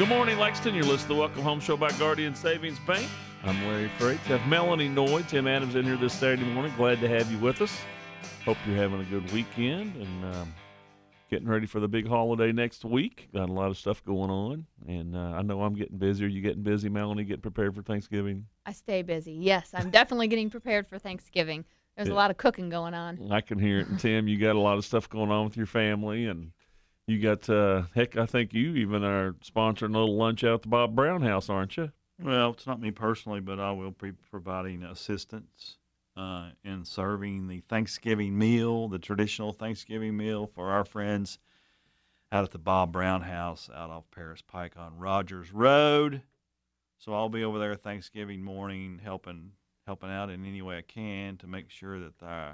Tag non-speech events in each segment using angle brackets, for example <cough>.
Good morning, Lexington. You're listening to the Welcome Home Show by Guardian Savings Bank. I'm Larry Freight. Have Melanie Noy, Tim Adams in here this Saturday morning. Glad to have you with us. Hope you're having a good weekend and um, getting ready for the big holiday next week. Got a lot of stuff going on, and uh, I know I'm getting busy. Are you getting busy, Melanie? Getting prepared for Thanksgiving? I stay busy. Yes, I'm definitely getting prepared for Thanksgiving. There's Yeah. a lot of cooking going on. I can hear it. And Tim, you got a lot of stuff going on with your family, and you got uh, heck. I think you even are sponsoring a little lunch out at the Bob Brown House, aren't you? Well, it's not me personally, but I will be providing assistance uh, in serving the Thanksgiving meal, the traditional Thanksgiving meal for our friends out at the Bob Brown House out off Paris Pike on Rogers Road. So I'll be over there Thanksgiving morning helping helping out in any way I can to make sure that the,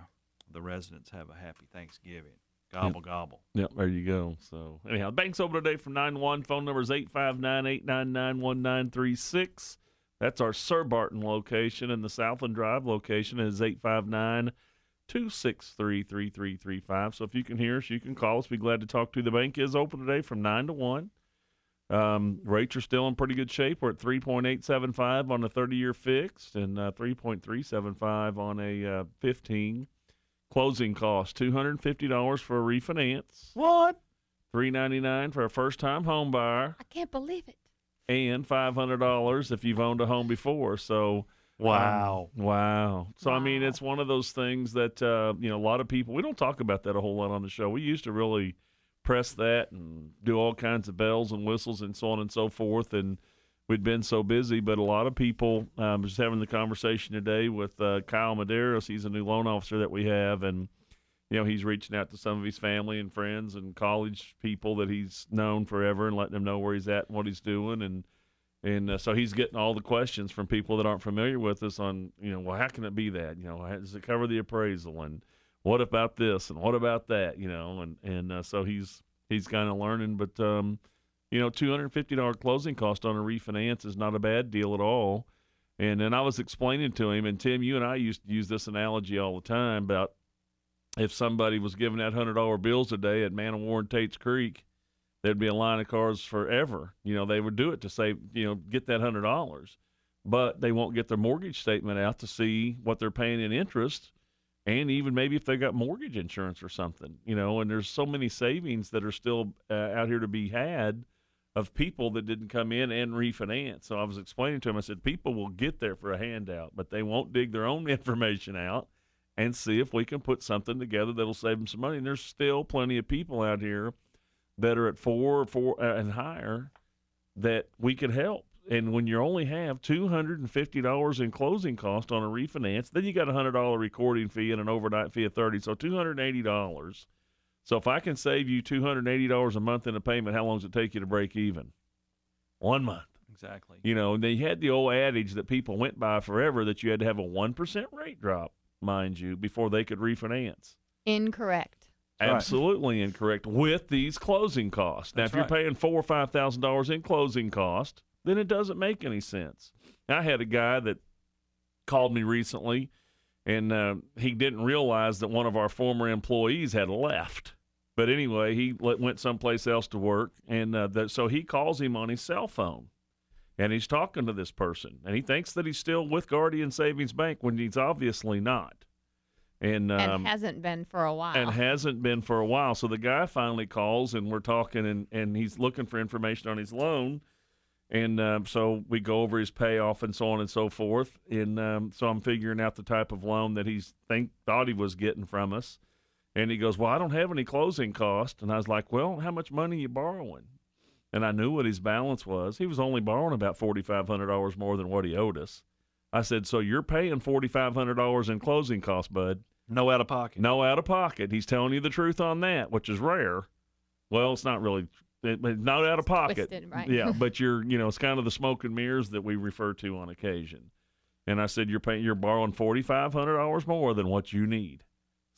the residents have a happy Thanksgiving. Gobble gobble. Yep, there you go. So anyhow, the bank's open today from nine to one. Phone number is 859-899-1936. That's our Sir Barton location, and the Southland Drive location is 859-263-3335. So if you can hear us, you can call us. Be glad to talk to you. The bank is open today from nine to one. Um, rates are still in pretty good shape. We're at 3.875 on a 30-year fixed and uh, 3.375 on a uh, 15. Closing cost $250 for a refinance. What? 399 for a first time home buyer, I can't believe it. and five hundred dollars if you've owned a home before. So Wow. um, wow. So I mean, it's one of those things that uh, you know a lot of people. We don't talk about that a whole lot on the show. We used to really press that and do all kinds of bells and whistles and so on and so forth. And we'd been so busy, but a lot of people. Um, just having the conversation today with uh, Kyle Medeiros. He's a new loan officer that we have, and you know he's reaching out to some of his family and friends and college people that he's known forever and letting them know where he's at and what he's doing. And and uh, so he's getting all the questions from people that aren't familiar with us on you know well how can it be that? You know does it cover the appraisal? And what about this? And what about that? You know and and uh, so he's he's kind of learning. But um you know two hundred fifty dollar closing cost on a refinance is not a bad deal at all and then I was explaining to him and Tim you and I used to use this analogy all the time about if somebody was giving out hundred dollar bills a day at Man o' War and Tate's Creek, there'd be a line of cars forever. You know, they would do it to save, you know, get that hundred dollars, but they won't get their mortgage statement out to see what they're paying in interest, and even maybe if they got mortgage insurance or something. You know, and there's so many savings that are still uh, out here to be had of people that didn't come in and refinance. So I was explaining to him, I said, people will get there for a handout, but they won't dig their own <laughs> information out and see if we can put something together that'll save them some money. And there's still plenty of people out here that are at four or four uh, and higher that we could help. And when you only have two hundred and fifty dollars in closing cost on a refinance, then you got a hundred dollar recording fee and an overnight fee of thirty, so two hundred and eighty dollars. So if I can save you two hundred and eighty dollars a month in a payment, how long does it take you to break even? One month. Exactly. You know, and they had the old adage that people went by forever that you had to have a one percent rate drop, mind you, before they could refinance. Incorrect. That's right. Absolutely incorrect with these closing costs. Now, That's if you're right. paying four or five thousand dollars in closing cost, then it doesn't make any sense. I had a guy that called me recently, and uh, he didn't realize that one of our former employees had left. But anyway, he went someplace else to work, and uh, so he calls him on his cell phone, and he's talking to this person, and he thinks that he's still with Guardian Savings Bank when he's obviously not. And, um, and hasn't been for a while. and hasn't been for a while. So the guy finally calls, and we're talking, and, and he's looking for information on his loan. And um, so we go over his payoff and so on and so forth. And um, so I'm figuring out the type of loan that he's think thought he was getting from us. And he goes, "Well, I don't have any closing cost." And I was like, "Well, how much money you borrowing?" And I knew what his balance was. He was only borrowing about forty five hundred dollars more than what he owed us. I said, "So you're paying forty five hundred dollars in closing costs, bud?" No out of pocket. No out of pocket. He's telling you the truth on that, which is rare. Well, it's not really, it, not out of pocket. Twisted, right. Yeah, <laughs> but you're, you know, it's kind of the smoke and mirrors that we refer to on occasion. And I said, you're paying, you're borrowing forty five hundred dollars more than what you need.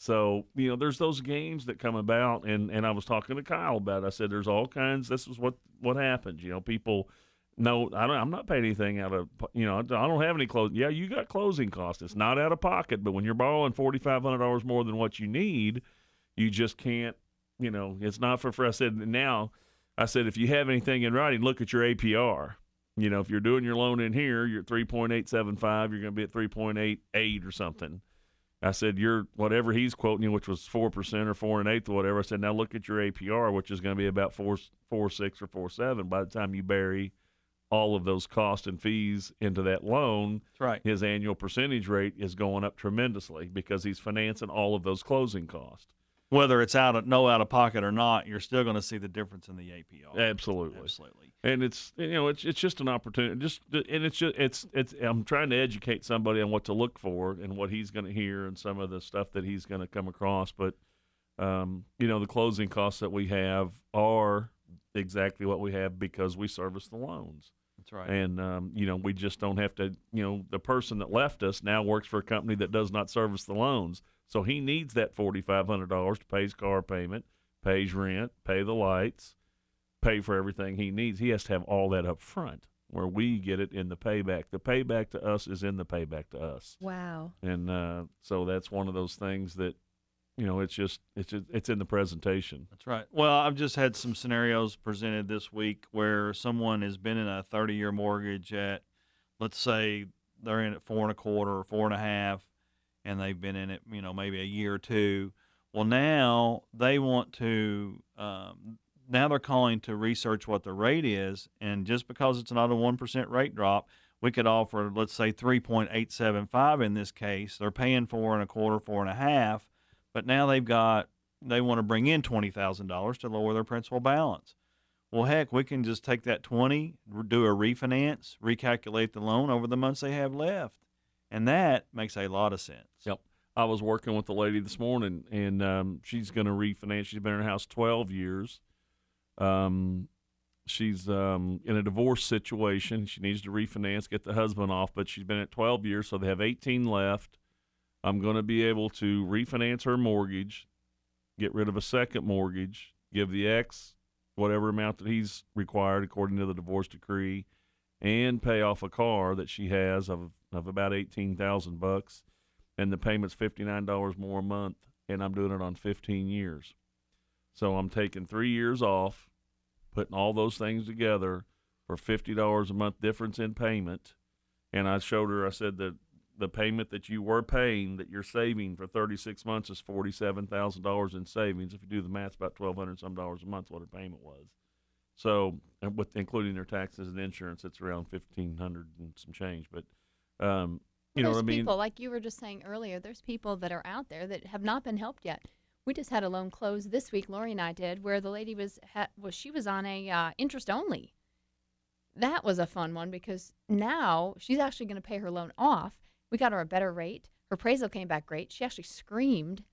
So you know, there's those games that come about, and and I was talking to Kyle about. It. I said, there's all kinds. This is what what happens. You know, people. No, I don't. I'm not paying anything out of. You know, I don't have any closing. Yeah, you got closing costs. It's not out of pocket, but when you're borrowing forty five hundred dollars more than what you need, you just can't. You know, it's not for free. I said now. I said, if you have anything in writing, look at your APR. You know, if you're doing your loan in here, you're at 3.875, you're going to be at 3.88 or something. I said, you're whatever he's quoting you, which was 4% or 4 and 8th or whatever. I said, now look at your APR, which is going to be about 4, 4 6 or 4 7 by the time you bury all of those costs and fees into that loan. That's right. His annual percentage rate is going up tremendously because he's financing all of those closing costs. Whether it's out of no out of pocket or not, you're still going to see the difference in the APR. Absolutely. Absolutely. And it's you know it's it's just an opportunity just and it's just it's it's i'm trying to educate somebody on what to look for and what he's going to hear and some of the stuff that he's going to come across. But um, you know the closing costs that we have are exactly what we have because we service the loans. That's right. and um, you know we just don't have to you know the person that left us now works for a company that does not service the loans. So he needs that $4500 to pay his car payment pay his rent pay the lights pay for everything he needs he has to have all that up front where we get it in the payback the payback to us is in the payback to us Wow. and uh, so that's one of those things that you know it's just it's just, it's in the presentation That's right. Well, I've just had some scenarios presented this week where someone has been in a 30 year mortgage at, let's say they're in at four and a quarter or four and a half, and they've been in it, you know, maybe a year or two. Well, now they want to, um, now they're calling to research what the rate is. And just because it's not a 1% rate drop, we could offer, let's say, 3.875 in this case. They're paying four and a quarter, four and a half, but now they've got they want to bring in twenty thousand dollars to lower their principal balance. Well, heck, we can just take that twenty, do a refinance, recalculate the loan over the months they have left, and that makes a lot of sense. Yep. I was working with a lady this morning, and um, she's going to refinance. She's been in her house 12 years. Um, she's um, in a divorce situation. She needs to refinance, get the husband off, but she's been at 12 years, so they have 18 left. I'm going to be able to refinance her mortgage, get rid of a second mortgage, give the ex whatever amount that he's required according to the divorce decree, and pay off a car that she has of of about 18,000 bucks and the payment's fifty nine dollars more a month, and I'm doing it on fifteen years. So I'm taking three years off, putting all those things together for fifty dollars a month difference in payment. And I showed her, I said that the payment that you were paying that you're saving for thirty six months is forty seven thousand dollars in savings. If you do the math, about twelve hundred some dollars a month what her payment was. So with including their taxes and insurance, it's around fifteen hundred and some change. But um, you know what I mean? people like you were just saying earlier. There's people that are out there that have not been helped yet. We just had a loan close this week. Lori and I did, where the lady was ha- was she was on a uh, interest only. That was a fun one because now she's actually going to pay her loan off. We got her a better rate. Her appraisal came back great. She actually screamed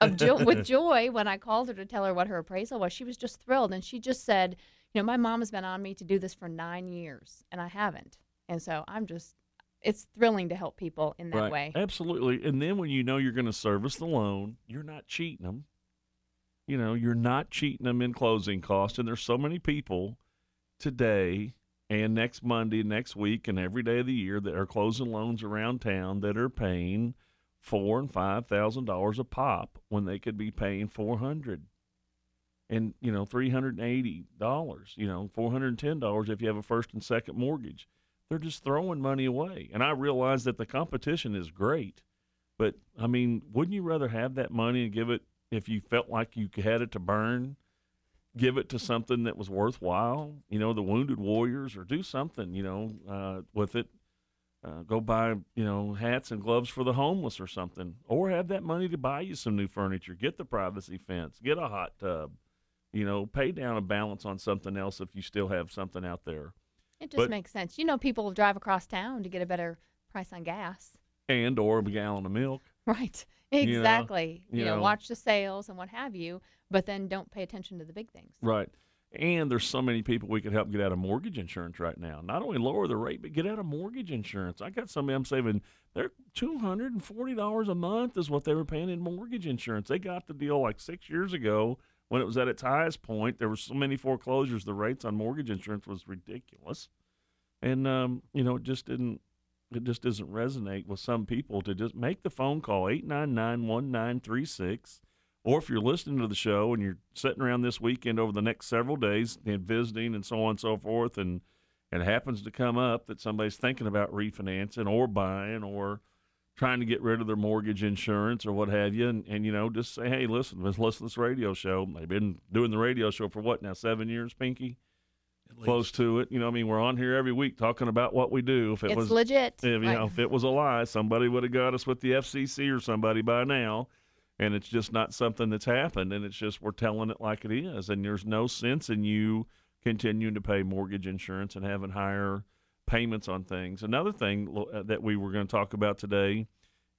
of jo- <laughs> with joy when I called her to tell her what her appraisal was. She was just thrilled, and she just said, "You know, my mom has been on me to do this for nine years, and I haven't." And so I'm just, it's thrilling to help people in that right. way. Absolutely. And then when you know you're going to service the loan, you're not cheating them. You know, you're not cheating them in closing costs. And there's so many people today and next Monday, next week, and every day of the year that are closing loans around town that are paying four and five thousand dollars a pop when they could be paying four hundred and you know three hundred and eighty dollars you know four hundred and ten dollars if you have a first and second mortgage they're just throwing money away. And I realize that the competition is great, but I mean, wouldn't you rather have that money and give it if you felt like you had it to burn? Give it to something that was worthwhile, you know, the wounded warriors, or do something, you know, uh, with it. Uh, go buy, you know, hats and gloves for the homeless or something, or have that money to buy you some new furniture. Get the privacy fence, get a hot tub, you know, pay down a balance on something else if you still have something out there. It just But- makes sense. You know, people will drive across town to get a better price on gas. and or a gallon of milk. Right. <laughs> You know, Exactly. You, you know, know. watch the sales and what have you, but then don't pay attention to the big things. Right. And there's so many people we could help get out of mortgage insurance right now. Not only lower the rate, but get out of mortgage insurance. I got somebody I'm saving. They're two hundred and forty dollars a month is what they were paying in mortgage insurance. They got the deal like six years ago when it was at its highest point. There were so many foreclosures. The rates on mortgage insurance was ridiculous, and um, you know it just didn't. It just doesn't resonate with some people to just make the phone call eight nine nine one nine three six or if you're listening to the show and you're sitting around this weekend over the next several days and visiting and so on and so forth, and and it happens to come up that somebody's thinking about refinancing or buying or trying to get rid of their mortgage insurance or what have you, and, and you know, just say, hey, listen, let's listen to this radio show. They've been doing the radio show for what now, seven years, Pinky? Close to it. You know, I mean, we're on here every week talking about what we do. If it it's was legit. if, you Right. know, if it was a lie, somebody would have got us with the FCC or somebody by now. And it's just not something that's happened. And it's just we're telling it like it is. And there's no sense in you continuing to pay mortgage insurance and having higher payments on things. Another thing uh, that we were going to talk about today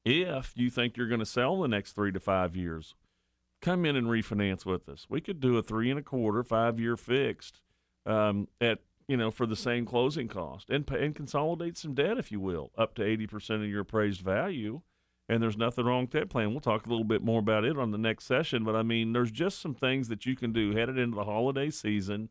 if you think you're going to sell in the next three to five years, come in and refinance with us. We could do a three and a quarter, five year fixed um, at you know for the same closing cost and and consolidate some debt if you will up to 80% of your appraised value and there's nothing wrong with that plan we'll talk a little bit more about it on the next session but i mean there's just some things that you can do headed into the holiday season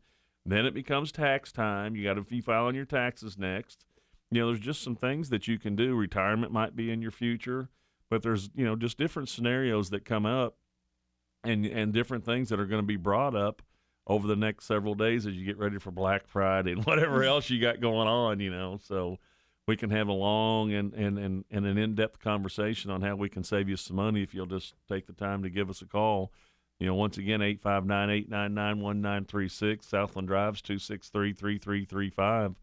then it becomes tax time you got to be filing your taxes next you know there's just some things that you can do retirement might be in your future but there's you know just different scenarios that come up and and different things that are going to be brought up over the next several days as you get ready for Black Friday and <laughs> whatever mm-hmm. else you got going on, you know. So we can have a long and, and, and, and an in depth conversation on how we can save you some money if you'll just take the time to give us a call. You know, once again, 859 899 1936, Southland Drives 263 3335.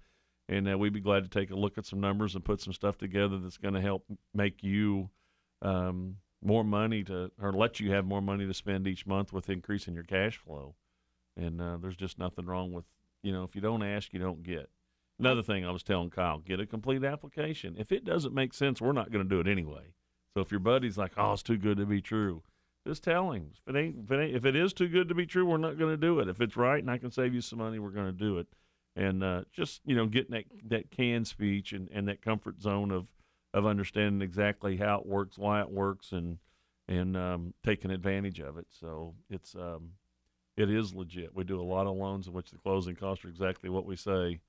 And uh, we'd be glad to take a look at some numbers and put some stuff together that's going to help make you um, more money to, or let you have more money to spend each month with increasing your cash flow. And uh, there's just nothing wrong with, you know, if you don't ask, you don't get. Another thing I was telling Kyle, get a complete application. If it doesn't make sense, we're not going to do it anyway. So if your buddy's like, "Oh, it's too good to be true," just tell him. If it ain't, if it, ain't, if it is too good to be true, we're not going to do it. If it's right and I can save you some money, we're going to do it. And uh, just you know, getting that that can speech and, and that comfort zone of of understanding exactly how it works, why it works, and and um, taking advantage of it. So it's um, it is legit. We do a lot of loans in which the closing costs are exactly what we say.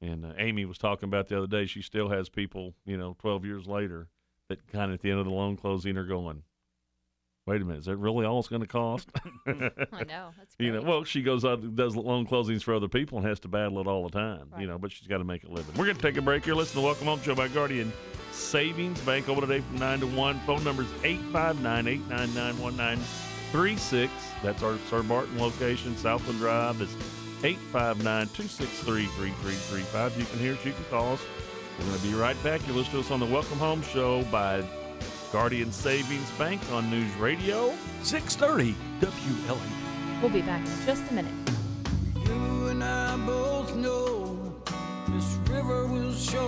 And uh, Amy was talking about the other day. She still has people, you know, 12 years later, that kind of at the end of the loan closing are going, "Wait a minute, is that really all it's going to cost?" <laughs> I know. That's <laughs> you know, well, she goes out and does loan closings for other people and has to battle it all the time. You know, but she's got to make a living. We're going to take a break here. Listen to Welcome Home Show by Guardian Savings Bank over today from nine to one. Phone number is 859-899-1936. That's our Sir Barton location, Southland Drive. It's 859-263-3335. You can hear us. You can call us. We're going to be right back. You listen to us on the Welcome Home Show by Guardian Savings Bank on News Radio. 630 WLA. We'll be back in just a minute. You and I both know this river will surely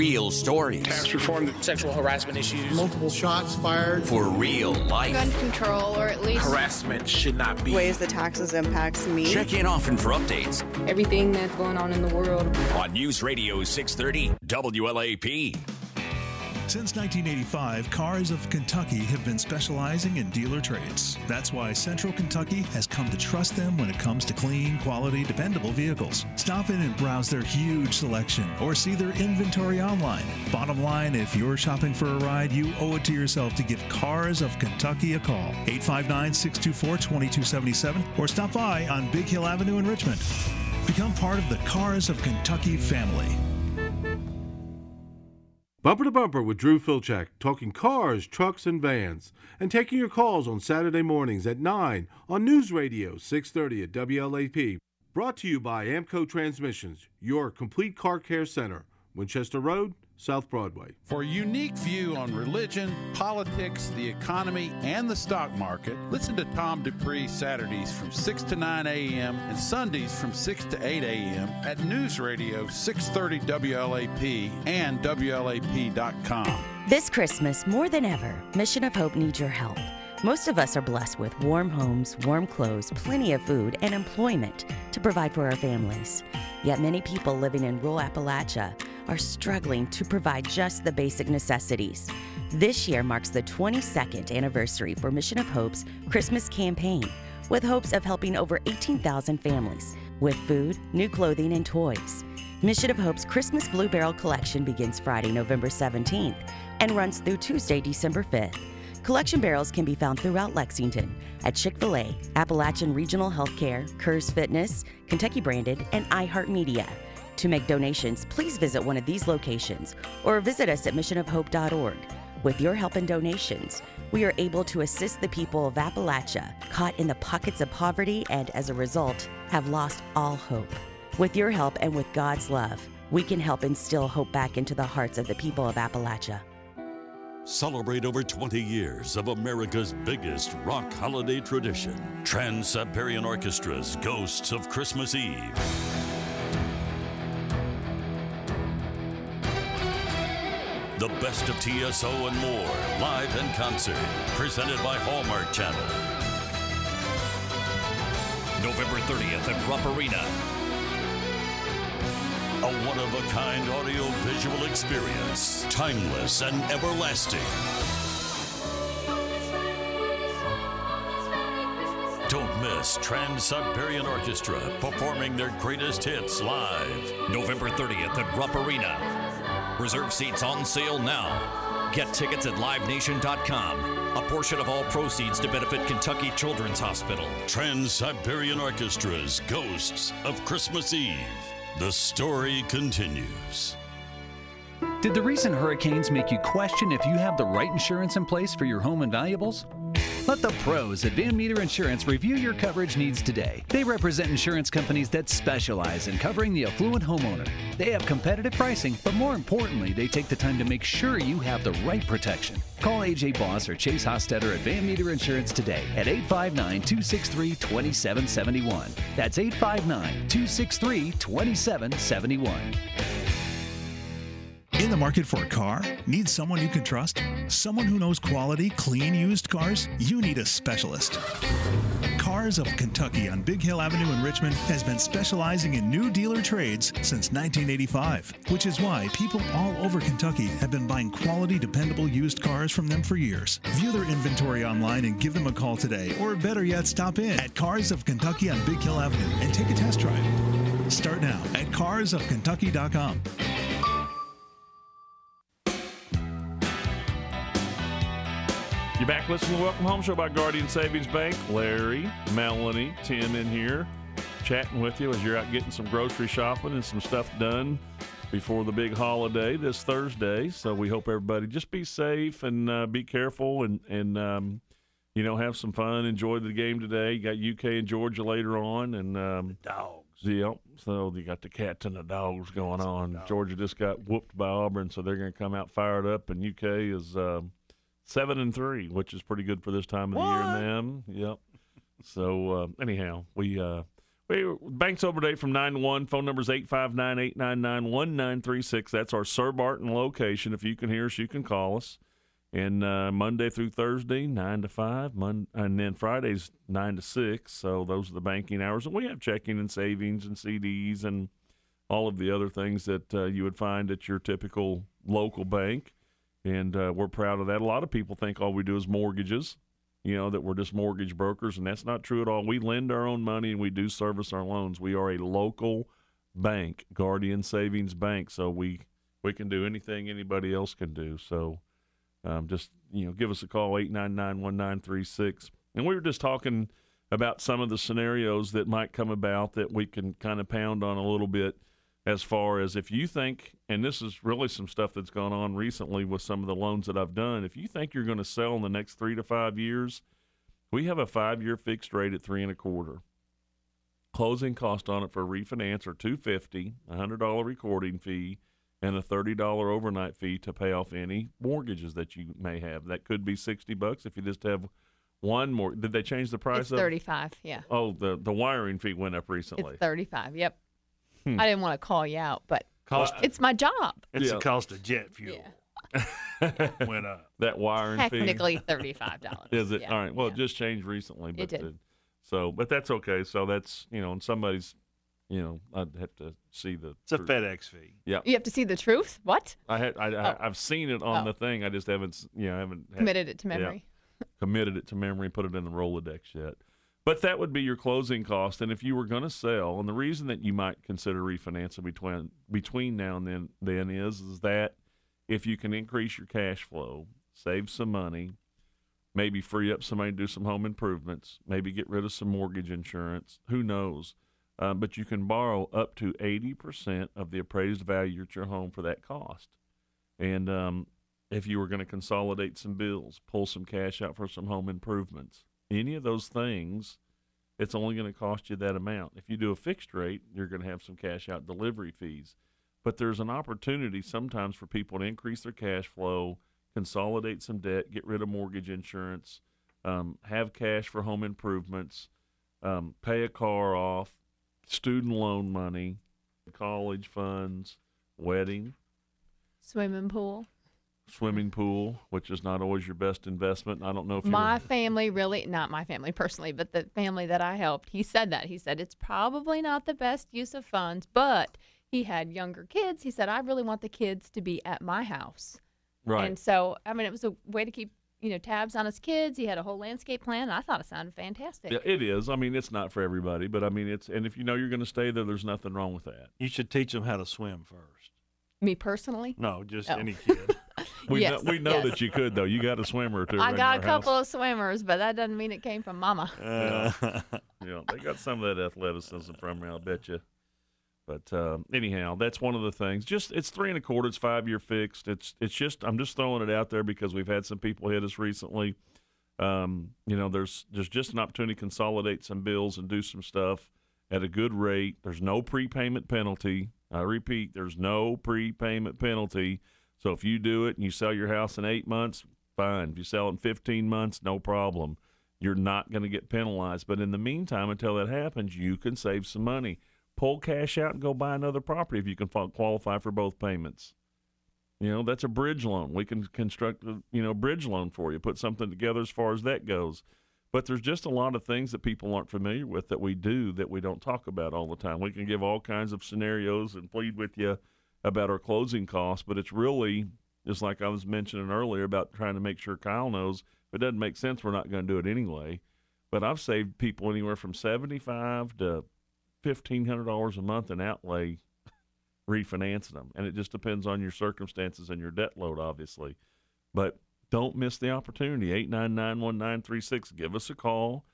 Real stories tax reform, sexual harassment issues. multiple shots fired. for real life. gun control or at least Harassment should not be. ways the taxes impacts me. Check in often for updates everything that's going on in the world. on News Radio 630 WLAP. Since 1985, Cars of Kentucky have been specializing in dealer trades. That's why Central Kentucky has come to trust them when it comes to clean, quality, dependable vehicles. Stop in and browse their huge selection or see their inventory online. Bottom line, if you're shopping for a ride, you owe it to yourself to give Cars of Kentucky a call. 859 624 2277 or stop by on Big Hill Avenue in Richmond. Become part of the Cars of Kentucky family. Bumper to Bumper with Drew Filchak, talking cars, trucks, and vans, and taking your calls on Saturday mornings at 9 on News Radio 630 at WLAP. Brought to you by AAMCO Transmissions, your complete car care center, Winchester Road, South Broadway. For a unique view on religion, politics, the economy, and the stock market, listen to Tom Dupree Saturdays from 6 to 9 a.m. and Sundays from 6 to 8 a.m. at News Radio 630 WLAP and WLAP.com. This Christmas, more than ever, Mission of Hope needs your help. Most of us are blessed with warm homes, warm clothes, plenty of food, and employment to provide for our families. Yet many people living in rural Appalachia are struggling to provide just the basic necessities. This year marks the 22nd anniversary for Mission of Hope's Christmas campaign, with hopes of helping over 18,000 families with food, new clothing, and toys. Mission of Hope's Christmas Blue Barrel collection begins Friday, November 17th and runs through Tuesday, December 5th. Collection barrels can be found throughout Lexington at Chick fil A, Appalachian Regional Healthcare, Kerrs Fitness, Kentucky Branded, and iHeartMedia. To make donations, please visit one of these locations or visit us at missionofhope.org. With your help and donations, we are able to assist the people of Appalachia caught in the pockets of poverty and, as a result, have lost all hope. With your help and with God's love, we can help instill hope back into the hearts of the people of Appalachia. Celebrate over 20 years of America's biggest rock holiday tradition. Trans Siberian Orchestra's Ghosts of Christmas Eve. The best of TSO and more, live in concert, presented by Hallmark Channel. November 30th at Rupp Arena. A one of a kind audio visual experience, timeless and everlasting. Don't miss Trans Siberian Orchestra performing their greatest hits live. November 30th at Rupp Arena. Reserve seats on sale now. Get tickets at livenation.com. A portion of all proceeds to benefit Kentucky Children's Hospital. Trans Siberian Orchestra's Ghosts of Christmas Eve. The story continues. Did the recent hurricanes make you question if you have the right insurance in place for your home and valuables? Let the pros at Van Meter Insurance review your coverage needs today. They represent insurance companies that specialize in covering the affluent homeowner. They have competitive pricing, but more importantly, they take the time to make sure you have the right protection. Call AJ Boss or Chase Hostetter at Van Meter Insurance today at 859 263 2771. That's 859 263 2771. In the market for a car? Need someone you can trust? Someone who knows quality, clean used cars? You need a specialist. Cars of Kentucky on Big Hill Avenue in Richmond has been specializing in new dealer trades since 1985, which is why people all over Kentucky have been buying quality, dependable used cars from them for years. View their inventory online and give them a call today, or better yet, stop in at Cars of Kentucky on Big Hill Avenue and take a test drive. Start now at carsofkentucky.com. You're back listening to the Welcome Home Show by Guardian Savings Bank. Larry, Melanie, Tim in here chatting with you as you're out getting some grocery shopping and some stuff done before the big holiday this Thursday. So we hope everybody just be safe and uh, be careful and, and um, you know, have some fun. Enjoy the game today. You got UK and Georgia later on. and um, Dogs. Yep. So you got the cats and the dogs going on. Georgia just got whooped by Auburn, so they're going to come out fired up. And UK is um, seven and three, which is pretty good for this time of the year. Them, yep. So uh, anyhow, we uh, we banks over today from nine to one. Phone number is eight five nine eight nine nine one nine three six. That's our Sir Barton location. If you can hear us, you can call us. And uh, Monday through Thursday, nine to five, Mon- and then Fridays nine to six. So those are the banking hours, and we have checking and savings and CDs and all of the other things that uh, you would find at your typical local bank. And uh, we're proud of that. A lot of people think all we do is mortgages, you know, that we're just mortgage brokers, and that's not true at all. We lend our own money and we do service our loans. We are a local bank, Guardian Savings Bank, so we we can do anything anybody else can do. So um, just you know, give us a call eight nine nine one nine three six. And we were just talking about some of the scenarios that might come about that we can kind of pound on a little bit as far as if you think, and this is really some stuff that's gone on recently with some of the loans that I've done. If you think you're going to sell in the next three to five years, we have a five year fixed rate at three and a quarter. Closing cost on it for refinance are two fifty, a hundred dollar recording fee, and a thirty dollar overnight fee to pay off any mortgages that you may have. That could be sixty bucks if you just have one more. Did they change the price? It's of- 35, yeah. Oh, the the wiring fee went up recently. It's 35. Yep. Hmm. I didn't want to call you out, but Cost- it's my job. It's Yeah. the cost of jet fuel. <laughs> Went up. that wiring fee. Technically <laughs> $35. Is it Yeah, all right? Well, it just changed recently, but It did. uh, so, but that's okay. So that's you know, and somebody's, you know, I'd have to see the. It's a. FedEx fee. Yeah, You have to see the truth? What? I had, I, Oh. I, I've seen it on Oh. the thing. I just haven't, s- you know, I haven't had- Committed it to yeah, memory. committed it to memory, put it in the Rolodex yet. But that would be your closing cost. And if you were going to sell, and the reason that you might consider refinancing between between now and then then is is that if you can increase your cash flow, save some money, maybe free up some money to do some home improvements, maybe get rid of some mortgage insurance, who knows? Um, but you can borrow up to 80% of the appraised value at your home for that cost. And um, if you were going to consolidate some bills, pull some cash out for some home improvements, any of those things, it's only going to cost you that amount. If you do a fixed rate, you're going to have some cash out delivery fees. But there's an opportunity sometimes for people to increase their cash flow, consolidate some debt, get rid of mortgage insurance, um, have cash for home improvements, um, pay a car off, student loan money, college funds, wedding, Swimming pool. Swimming pool, which is not always your best investment. I don't know if you're- My family really, not my family personally, but the family that I helped, he said that. He said it's probably not the best use of funds, but he had younger kids. He said, I really want the kids to be at my house. Right. And so, I mean, it was a way to keep, you know, tabs on his kids. He had a whole landscape plan. I thought it sounded fantastic. Yeah, it is. I mean, it's not for everybody, but I mean, it's and if you know you're going to stay there, there's nothing wrong with that. You should teach them how to swim first. Me personally? No, just Oh. any <laughs> kid. We Yes, know, we know yes. that you could though. You got a swimmer or two. I around got a couple house. of swimmers, but that doesn't mean it came from mama. <laughs> Yeah. yeah, they got some of that athleticism from me, I'll bet you. But uh, anyhow, that's one of the things. Just it's three and a quarter. It's five year fixed. It's it's just I'm just throwing it out there because we've had some people hit us recently. Um, you know, there's there's just an opportunity to consolidate some bills and do some stuff at a good rate. There's no prepayment penalty. I repeat, there's no prepayment penalty. So if you do it and you sell your house in eight months, fine. If you sell it in 15 months, no problem. You're not going to get penalized. But in the meantime, until that happens, you can save some money. Pull cash out and go buy another property if you can qualify for both payments. You know, that's a bridge loan. We can construct a, you know, bridge loan for you, put something together as far as that goes. But there's just a lot of things that people aren't familiar with that we do that we don't talk about all the time. We can give all kinds of scenarios and plead with you about our closing costs, but it's really just like I was mentioning earlier about trying to make sure Kyle knows if it doesn't make sense, we're not going to do it anyway. But I've saved people anywhere from seventy-five to fifteen hundred dollars a month in outlay <laughs> refinancing them, and it just depends on your circumstances and your debt load, obviously. But don't miss the opportunity. Eight nine nine one nine three six. Give us a call.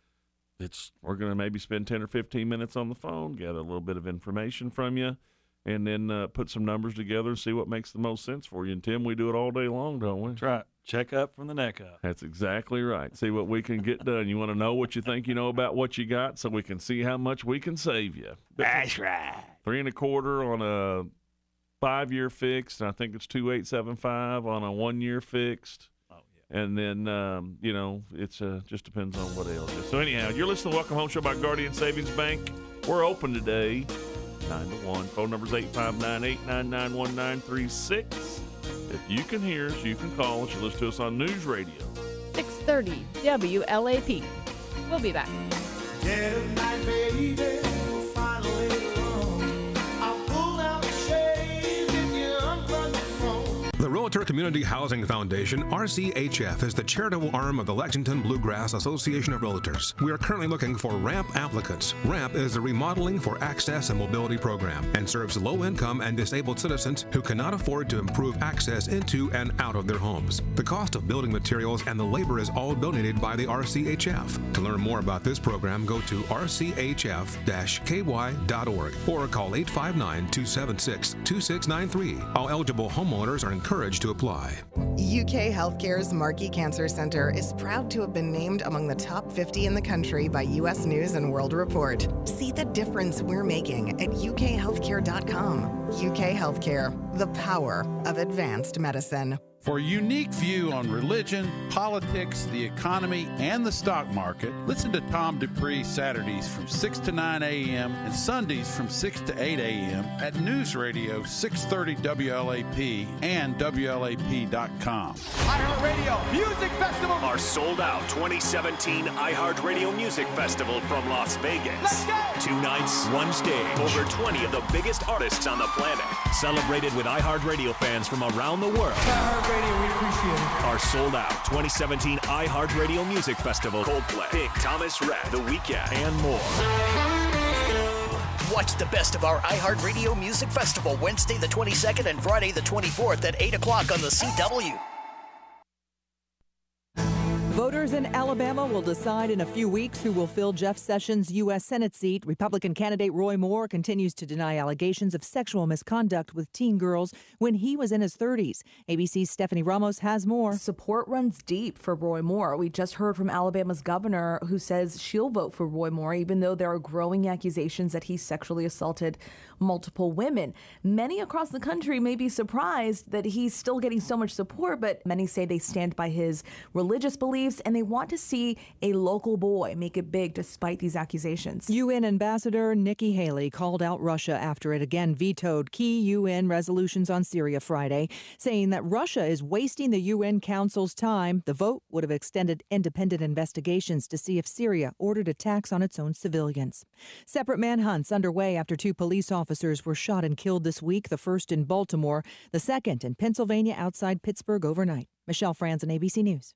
It's we're going to maybe spend ten or fifteen minutes on the phone, get a little bit of information from you, and then uh, put some numbers together and see what makes the most sense for you. And Tim, we do it all day long, don't we? That's right. Check up from the neck up. That's exactly right. See what we can get done. You want to know what you think you know about what you got, so we can see how much we can save you. That's right. Three and a quarter on a five-year fixed. and I think it's two eight seven five on a one-year fixed. Oh yeah. And then um, you know it's uh, just depends on what else. So anyhow, you're listening to Welcome Home Show by Guardian Savings Bank. We're open today, nine to one. Phone number's eight five nine eight nine nine one nine three six. If you can hear us, you can call us. You listen to us on News Radio. 630 WLAP. We'll be back. Community Housing Foundation, RCHF, is the charitable arm of the Lexington Bluegrass Association of Realtors. We are currently looking for RAMP applicants. RAMP is a remodeling for access and mobility program and serves low income and disabled citizens who cannot afford to improve access into and out of their homes. The cost of building materials and the labor is all donated by the RCHF. To learn more about this program, go to rchf-ky.org or call 859-276-2693. All eligible homeowners are encouraged to apply. UK Healthcare's Markey Cancer Center is proud to have been named among the top 50 in the country by U.S. News and World Report. See the difference we're making at ukhealthcare.com. UK Healthcare, the power of advanced medicine. For a unique view on religion, politics, the economy, and the stock market, listen to Tom Dupree Saturdays from 6 to 9 a.m. and Sundays from 6 to 8 a.m. at News Radio 630 WLAP and WLAP.com. iHeartRadio Music Festival. Our sold out 2017 iHeartRadio Music Festival from Las Vegas. Let's go! Two nights, one stage. Over 20 of the biggest artists on the planet. Celebrated with iHeartRadio fans from around the world. Radio. We appreciate it. Are sold out 2017 iHeartRadio Music Festival, Coldplay, Big Thomas Rhett, The Weeknd, and more. Watch the best of our iHeartRadio Music Festival Wednesday the 22nd and Friday the 24th at 8 o'clock on the CW. Voters in Alabama will decide in a few weeks who will fill Jeff Sessions' U.S. Senate seat. Republican candidate Roy Moore continues to deny allegations of sexual misconduct with teen girls when he was in his 30s. ABC's Stephanie Ramos has more. Support runs deep for Roy Moore. We just heard from Alabama's governor who says she'll vote for Roy Moore, even though there are growing accusations that he sexually assaulted multiple women. Many across the country may be surprised that he's still getting so much support, but many say they stand by his religious beliefs and they want to see a local boy make it big despite these accusations. UN Ambassador Nikki Haley called out Russia after it again vetoed key UN resolutions on Syria Friday, saying that Russia is wasting the UN Council's time. The vote would have extended independent investigations to see if Syria ordered attacks on its own civilians. Separate manhunts underway after two police officers were shot and killed this week, the first in Baltimore, the second in Pennsylvania outside Pittsburgh overnight. Michelle Franzen, ABC News.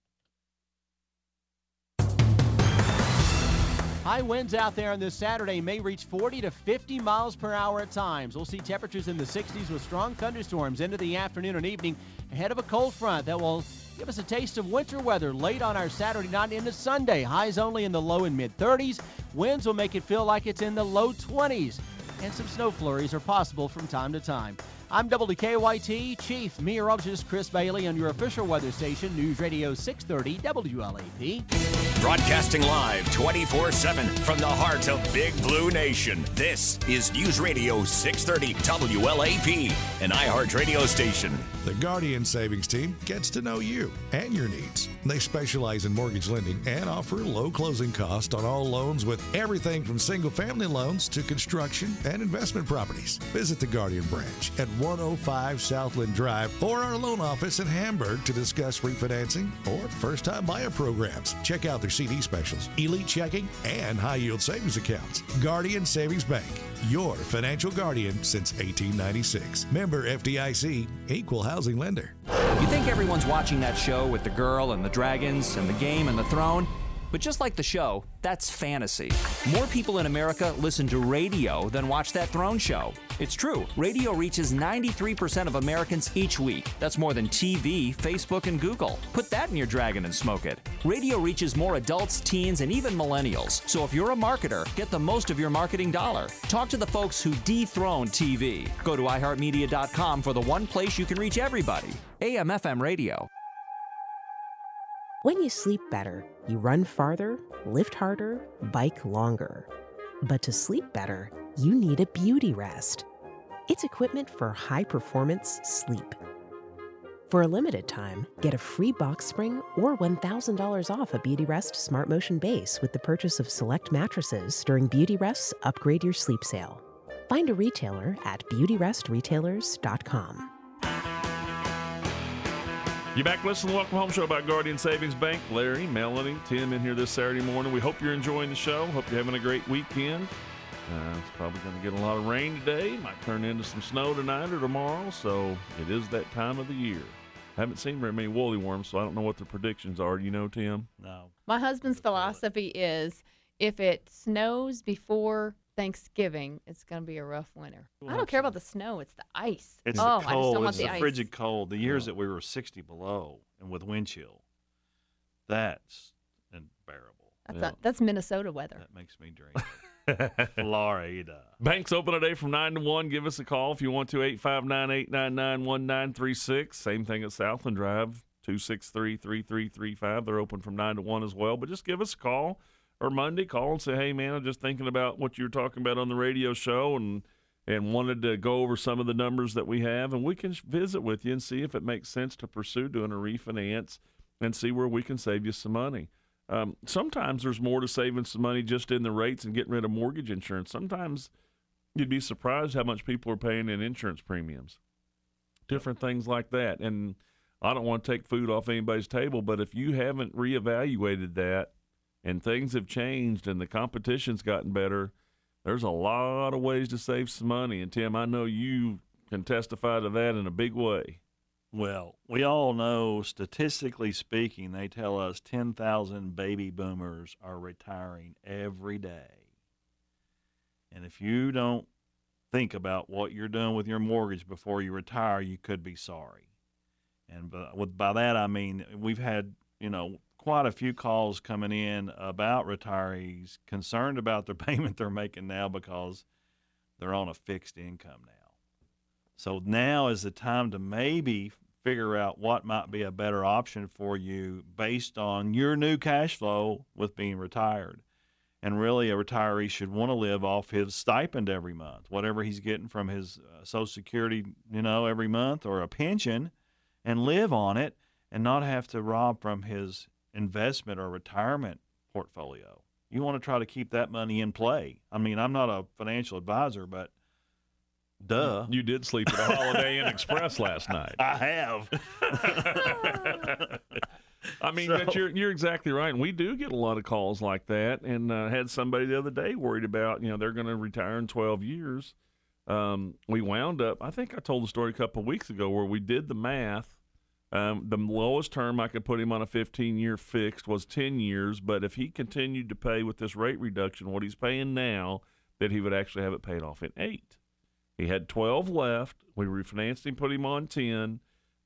High winds out there on this Saturday may reach 40 to 50 miles per hour at times. We'll see temperatures in the 60s with strong thunderstorms into the afternoon and evening ahead of a cold front that will give us a taste of winter weather late on our Saturday night into Sunday. Highs only in the low and mid 30s. Winds will make it feel like it's in the low 20s. And some snow flurries are possible from time to time. I'm WKYT Chief Meteorologist Chris Bailey on your official weather station, News Radio 630 WLAP. Broadcasting live 24 7 from the heart of Big Blue Nation. This is News Radio 630 WLAP, an iHeart radio station. The Guardian Savings Team gets to know you and your needs. They specialize in mortgage lending and offer low closing costs on all loans with everything from single family loans to construction and investment properties. Visit the Guardian branch at 105 Southland Drive or our loan office in Hamburg to discuss refinancing or first time buyer programs. Check out their CD specials, elite checking, and high yield savings accounts. Guardian Savings Bank, your financial guardian since 1896. Member FDIC, equal housing lender. You think everyone's watching that show with the girl and the dragons and the game and the throne? But just like the show, that's fantasy. More people in America listen to radio than watch that throne show. It's true. Radio reaches 93% of Americans each week. That's more than TV, Facebook, and Google. Put that in your dragon and smoke it. Radio reaches more adults, teens, and even millennials. So if you're a marketer, get the most of your marketing dollar. Talk to the folks who dethrone TV. Go to iHeartMedia.com for the one place you can reach everybody. AM FM Radio. When you sleep better, you run farther, lift harder, bike longer. But to sleep better, you need a beauty rest. It's equipment for high performance sleep. For a limited time, get a free box spring or $1,000 off a Beauty Rest Smart Motion base with the purchase of select mattresses during Beauty Rest's Upgrade Your Sleep sale. Find a retailer at beautyrestretailers.com. You back listening to the Welcome Home Show about Guardian Savings Bank. Larry, Melanie, Tim in here this Saturday morning. We hope you're enjoying the show. Hope you're having a great weekend. Uh, it's probably going to get a lot of rain today. Might turn into some snow tonight or tomorrow. So it is that time of the year. Haven't seen very many woolly worms, so I don't know what the predictions are. Do you know, Tim? No. My husband's philosophy is if it snows before Thanksgiving, it's going to be a rough winter. I don't care about the snow; it's the ice. It's oh, the I just cold. don't want it's the, the ice. frigid cold. The years that we were 60 below and with wind chill, that's unbearable. That's, a- that's Minnesota weather. That makes me drink. <laughs> Florida. Banks open today from 9 to 1. Give us a call if you want to. 859 899 1936. Same thing at Southland Drive, 263 3335. They're open from 9 to 1 as well. But just give us a call or Monday. Call and say, hey, man, I'm just thinking about what you were talking about on the radio show and and wanted to go over some of the numbers that we have. And we can visit with you and see if it makes sense to pursue doing a refinance and see where we can save you some money. Um, sometimes there's more to saving some money just in the rates and getting rid of mortgage insurance. Sometimes you'd be surprised how much people are paying in insurance premiums, different things like that. And I don't want to take food off anybody's table, but if you haven't reevaluated that and things have changed and the competition's gotten better, there's a lot of ways to save some money. And Tim, I know you can testify to that in a big way. Well, we all know, statistically speaking, they tell us 10,000 baby boomers are retiring every day. And if you don't think about what you're doing with your mortgage before you retire, you could be sorry. And by, with, by that, I mean, we've had, you know, quite a few calls coming in about retirees concerned about the <laughs> payment they're making now because they're on a fixed income now. So now is the time to maybe figure out what might be a better option for you based on your new cash flow with being retired. And really, a retiree should want to live off his stipend every month, whatever he's getting from his uh, Social Security, you know, every month or a pension, and live on it and not have to rob from his investment or retirement portfolio. You want to try to keep that money in play. I mean, I'm not a financial advisor, but duh. You did sleep at a Holiday Inn Express last night. <laughs> I have. <laughs> I mean, So- but you're you're exactly right, and we do get a lot of calls like that. And uh, had somebody the other day worried about, you know, they're going to retire in 12 years. Um, we wound up. I think I told the story a couple of weeks ago where we did the math. Um, the lowest term I could put him on a 15 year fixed was 10 years, but if he continued to pay with this rate reduction, what he's paying now, that he would actually have it paid off in eight. He had 12 left. We refinanced him, put him on 10.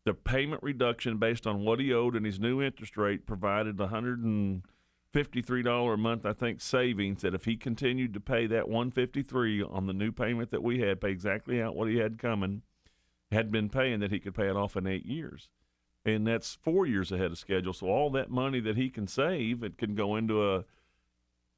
The payment reduction based on what he owed and his new interest rate provided $153 a month, I think, savings that if he continued to pay that 153 on the new payment that we had, pay exactly out what he had coming, had been paying, that he could pay it off in eight years. And that's four years ahead of schedule. So all that money that he can save, it can go into a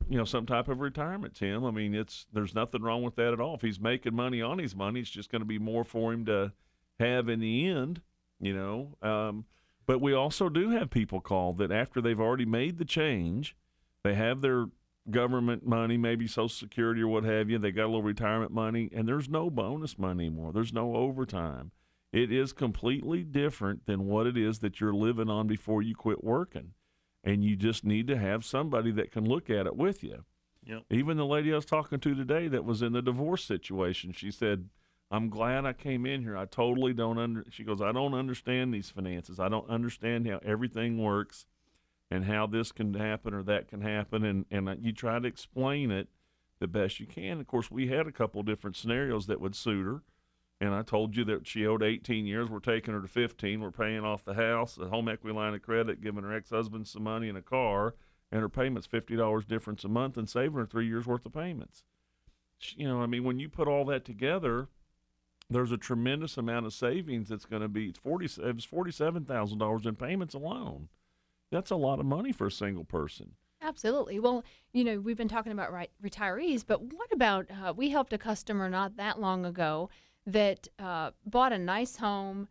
you know some type of retirement tim. I mean it's there's nothing wrong with that at all. If he's making money on his money it's just going to be more for him to have in the end you know? Um, but we also do have people call that after they've already made the change they have their government money maybe social security or what have you they got a little retirement money and there's no bonus money anymore. There's no overtime it is completely different than what it is that you're living on before you quit working and you just need to have somebody that can look at it with you. Yep. Even the lady I was talking to today that was in the divorce situation, she said, "I'm glad I came in here. I totally don't under." She goes, "I don't understand these finances. I don't understand how everything works, and how this can happen or that can happen." And and you try to explain it the best you can. Of course, we had a couple different scenarios that would suit her. And I told you that she owed 18 years. We're taking her to 15. We're paying off the house, the home equity line of credit, giving her ex-husband some money and a car, and her payments $50 difference a month, and saving her three years worth of payments. You know, I mean, when you put all that together, there's a tremendous amount of savings that's going to be 40. It was forty-seven thousand dollars in payments alone. That's a lot of money for a single person. Absolutely. Well, you know, we've been talking about right, retirees, but what about uh, we helped a customer not that long ago that uh, bought a nice home,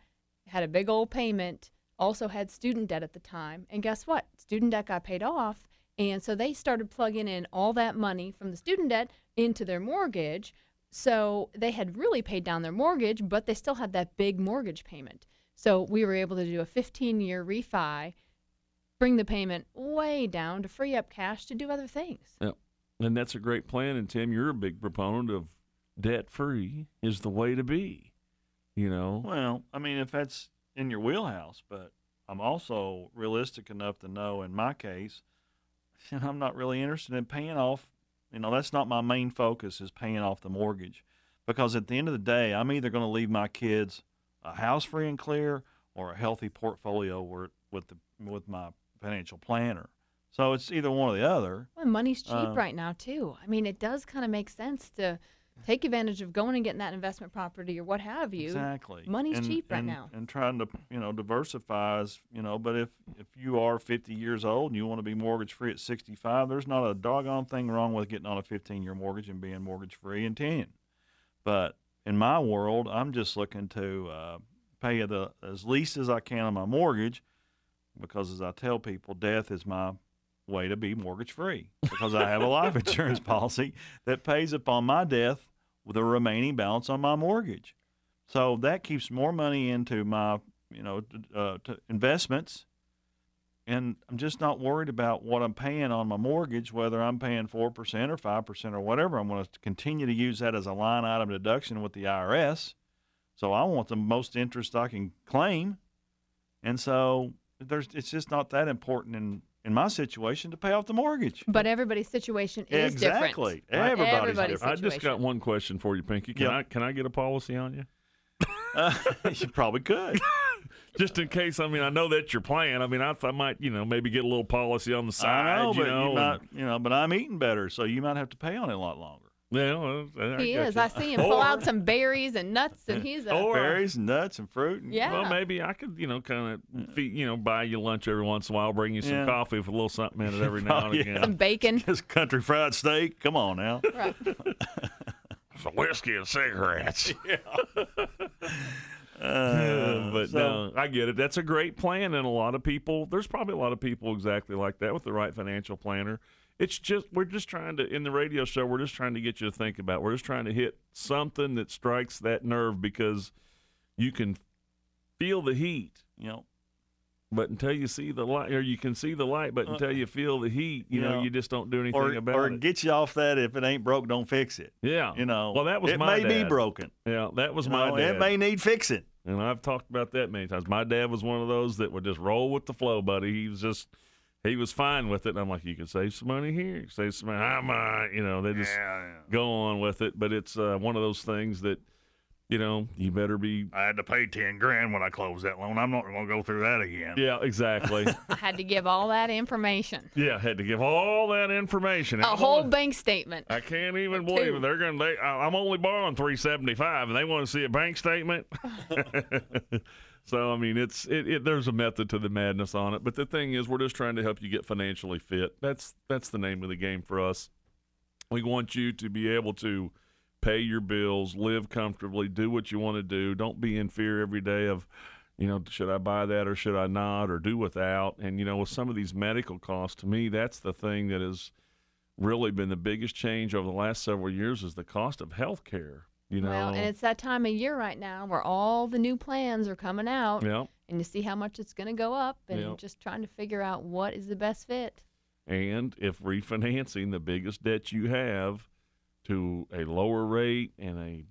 had a big old payment, also had student debt at the time. And guess what? Student debt got paid off. And so they started plugging in all that money from the student debt into their mortgage. So they had really paid down their mortgage, but they still had that big mortgage payment. So we were able to do a 15 year refi bring the payment way down to free up cash to do other things. Yeah. And that's a great plan. And Tim, you're a big proponent of debt free is the way to be. You know? Well, I mean, if that's in your wheelhouse, but I'm also realistic enough to know in my case, <laughs> I'm not really interested in paying off. You know, that's not my main focus is paying off the mortgage. Because at the end of the day, I'm either going to leave my kids a house free and clear or a healthy portfolio where, with the with my financial planner. So it's either one or the other. Well, money's cheap Uh, right now too. I mean, it does kind of make sense to take advantage of going and getting that investment property or what have you. Exactly. Money's And- cheap right and- now. And trying to, you know, diversify is, you know, but if if you are 50 years old and you want to be mortgage free at 65, there's not a doggone thing wrong with getting on a 15 year mortgage and being mortgage free in 10. But in my world, I'm just looking to uh, pay the as least as I can on my mortgage because as I tell people, death is my way to be mortgage free because I have a life <laughs> insurance policy that pays upon my death with the remaining balance on my mortgage. So that keeps more money into my, you know, uh, investments. And I'm just not worried about what I'm paying on my mortgage, whether I'm paying 4% or 5% or whatever. I'm going to continue to use that as a line item deduction with the IRS. So I want the most interest I can claim and so there's it's just not that important in in my situation to pay off the mortgage. But everybody's situation is different. Exactly. different. Everybody's Everybody's I just got one question for you, Pinky. Can Yep. I can I get a policy on you? Uh, <laughs> you probably could. <laughs> just in case. I mean, I know that's your plan. I mean, I, I might, you know, maybe get a little policy on the side. I know, you but know, you and- might, you know, but I'm eating better, so you might have to pay on it a lot longer. Yeah, well, I He is. you. I see him <laughs> pull out some berries and nuts, and he's a berries, nuts, and fruit. And, Yeah. Well, maybe I could, you know, kind of, feed, you know, buy you lunch every once in a while, bring you some Yeah. coffee with a little something in it every <laughs> now and Yeah. again. some bacon. Just country fried steak. Come on now. <laughs> Right. Some whiskey and cigarettes. Uh, but so- no, I get it. That's a great plan, and a lot of people. There's probably a lot of people exactly like that with the right financial planner. It's just we're just trying to in the radio show. We're just trying to get you to think about. We're just trying to hit something that strikes that nerve because you can feel the heat. You know, but until you see the light, or you can see the light, but Uh, until you feel the heat, you know, Yeah. you just don't do anything or, about or it. get you off that. If it ain't broke, don't fix it. Yeah. You know. Well, that was it my may be broken. Yeah, that was You my know, dad. It may need fixing. And I've talked about that many times. My dad was one of those that would just roll with the flow, buddy. He was just, he was fine with it. And I'm like, you can save some money here, you can save some money. I might, you know, they just go on with it. But it's uh, one of those things that, you know, you better be. I had to pay ten grand when I closed that loan. I'm not going to go through that again. Yeah, exactly. <laughs> I had to give all that information. yeah, I had to give all that information. A I'm whole only- bank statement. I can't even Or believe it. They're gonna. They, I'm only borrowing three seventy five, and they want to see a bank statement. <laughs> <laughs> so I mean, it's it, it. There's a method to the madness on it, but the thing is, we're just trying to help you get financially fit. That's that's the name of the game for us. We want you to be able to pay your bills, live comfortably, do what you want to do. Don't be in fear every day of, you know, should I buy that or should I not or do without. And you know, with some of these medical costs, to me, that's the thing that has really been the biggest change over the last several years is the cost of health care. You know, Well, and it's that time of year right now where all the new plans are coming out. Yep. And you see how much it's going to go up, and Yep. just trying to figure out what is the best fit. And if refinancing the biggest debt you have to a lower rate and a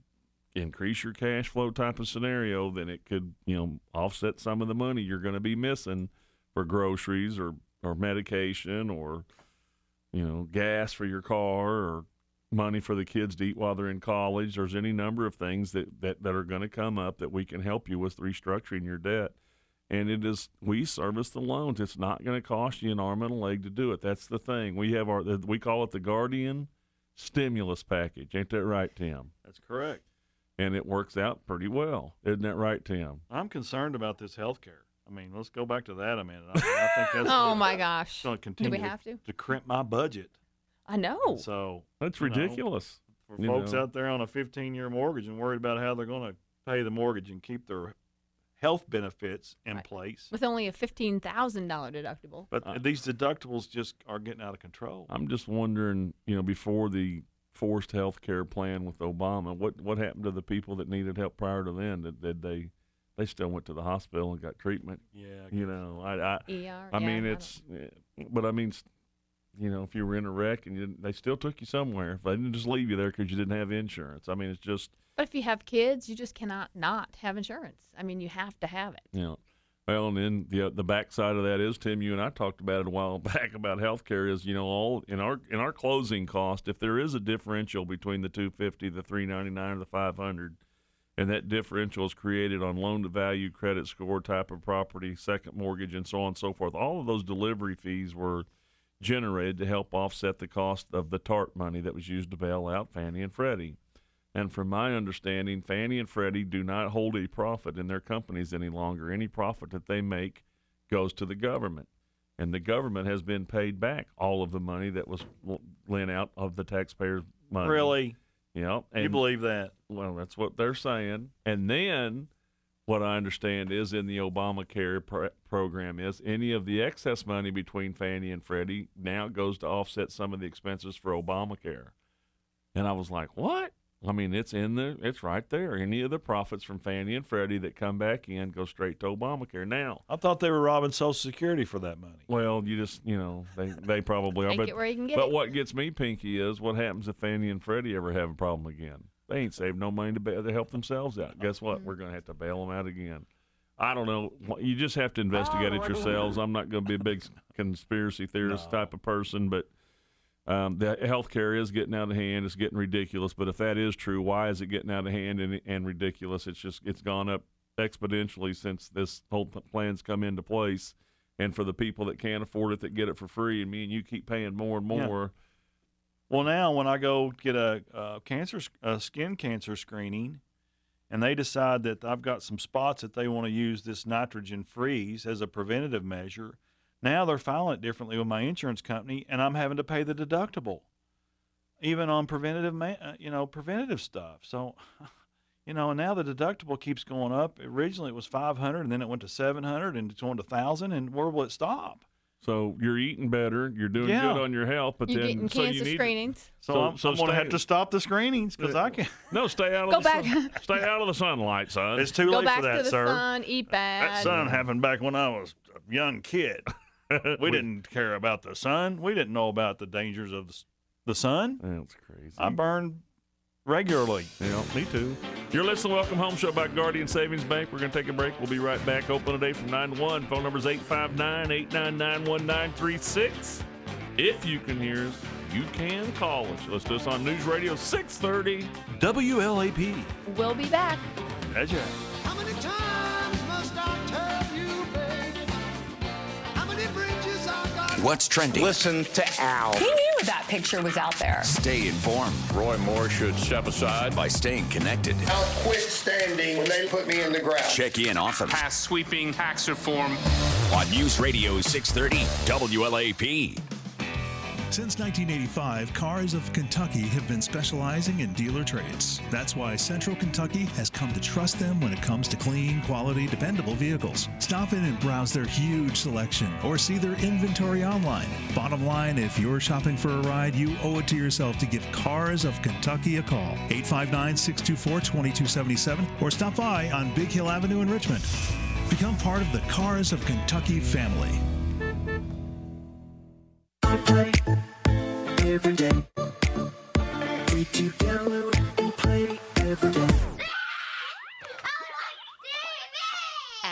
increase your cash flow type of scenario, then it could, you know, offset some of the money you're going to be missing for groceries or, or medication or, you know, gas for your car or money for the kids to eat while they're in college. There's any number of things that, that, that are going to come up that we can help you with restructuring your debt. And it is we service the loans. It's not going to cost you an arm and a leg to do it. That's the thing. We have our we call it the Guardian stimulus package. Ain't that right, Tim? That's correct. And it works out pretty well. Isn't that right, Tim? I'm concerned about this health care. I mean, let's go back to that a minute. I, I think that's <laughs> Oh, gonna- my gosh. going to Do we have to? to crimp my budget. I know. So That's you know, ridiculous. for You folks know. out there on a 15 year mortgage and worried about how they're going to pay the mortgage and keep their health benefits in place. With only a $15,000 deductible. But Uh, these deductibles just are getting out of control. I'm just wondering, you know, before the forced health care plan with Obama, what what happened to the people that needed help prior to then? Did, did they they still went to the hospital and got treatment? Yeah, I you know, I I, ER, I yeah, mean I it's, eh, but I mean, s- you know, if you were in a wreck and you they still took you somewhere. If they didn't just leave you there because you didn't have insurance. I mean, it's just But if you have kids, you just cannot not have insurance. I mean, you have to have it. you know. Well, and then the uh, the backside of that is Tim. You and I talked about it a while <laughs> back about healthcare. Is you know all in our in our closing cost. If there is a differential between the two fifty, the three ninety nine, or the five hundred, and that differential is created on loan to value, credit score, type of property, second mortgage, and so on and so forth. All of those delivery fees were generated to help offset the cost of the TARP money that was used to bail out Fannie and Freddie. And from my understanding, Fannie and Freddie do not hold a profit in their companies any longer. Any profit that they make goes to the government. And the government has been paid back all of the money that was lent out of the taxpayers' money. Really? Yep. You believe that? Well, that's what they're saying. And then what I understand is in the Obamacare pr- program is any of the excess money between Fannie and Freddie now goes to offset some of the expenses for Obamacare. And I was like, what? I mean, it's in the, it's right there. Any of the profits from Fannie and Freddie that come back in go straight to Obamacare. Now, I thought they were robbing Social Security for that money. well, you just, you know, they, they probably are. Take but it where you can get but it. what gets me pinky is what happens if Fannie and Freddie ever have a problem again? They ain't saved no money to, ba- to help themselves out. Guess what? We're going to have to bail them out again. I don't know. You just have to investigate it yourselves. I'm not going to be a big conspiracy theorist type of person, but um, the healthcare is getting out of hand. It's getting ridiculous. But if that is true, why is it getting out of hand and, and ridiculous? It's just it's gone up exponentially since this whole p- plan's come into place. And for the people that can't afford it, that get it for free, and me and you keep paying more and Yeah. Well, now when I go get a, a cancer, a skin cancer screening, and they decide that I've got some spots that they want to use this nitrogen freeze as a preventative measure, now they're filing it differently with my insurance company, and I'm having to pay the deductible, even on preventative, uh, you know, preventative stuff. So, <laughs> you know, and now the deductible keeps going up. Originally it was 500, and then it went to 700, and it's going to 1,000, and where will it stop? So you're eating better, you're doing Yeah. good on your health, but You're then getting so you cancer need screenings. So, I'm, I'm going to stay- have to stop the screenings because I can't. No, stay out of Go the back. sun. Stay out of the sunlight, son. It's too Go late back for that, to the sir. sun, eat bad. That sun happened back when I was a young kid. we, <laughs> We- didn't care about the sun. We didn't know about the dangers of the, s- the sun. That's crazy. I burned regularly. Yeah, me too. You're listening to Welcome Home Show by Guardian Savings Bank. We're going to take a break. We'll be right back. Open today from 9 to 1. Phone number is 859 899 1936. If you can hear us, you can call us. Let's do this on News Radio 630 WLAP. We'll be back. That's right. How many times must I tell you, baby? How many bridges I got? What's trending? Listen to Al. He knew that picture was out there. Stay informed. Roy Moore should step aside by staying connected. I'll quit standing when they put me in the ground. Check in often Pass sweeping tax reform. On News Radio 630 WLAP. Since 1985, Cars of Kentucky have been specializing in dealer trades. That's why Central Kentucky has come to trust them when it comes to clean, quality, dependable vehicles. Stop in and browse their huge selection or see their inventory online. Bottom line, if you're shopping for a ride, you owe it to yourself to give Cars of Kentucky a call. 859 624 2277 or stop by on Big Hill Avenue in Richmond. Become part of the Cars of Kentucky family. Play every day. We to download and play every day.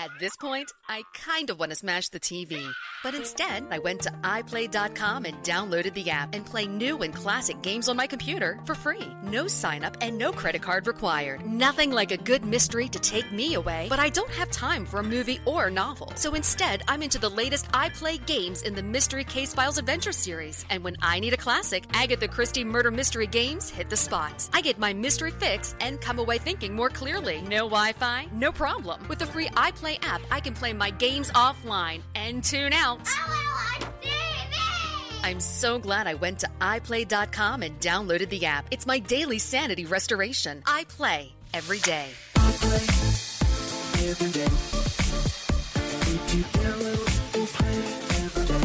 At this point, I kind of want to smash the TV. But instead, I went to iPlay.com and downloaded the app and play new and classic games on my computer for free. No sign up and no credit card required. Nothing like a good mystery to take me away, but I don't have time for a movie or a novel. So instead, I'm into the latest iPlay games in the Mystery Case Files Adventure series. And when I need a classic, Agatha Christie Murder Mystery games hit the spot. I get my mystery fix and come away thinking more clearly. No Wi Fi? No problem. With the free iPlay app, I can play my games offline and tune out. I I'm so glad I went to iPlay.com and downloaded the app. It's my daily sanity restoration. I play every day. Every day. Free to download and play every day.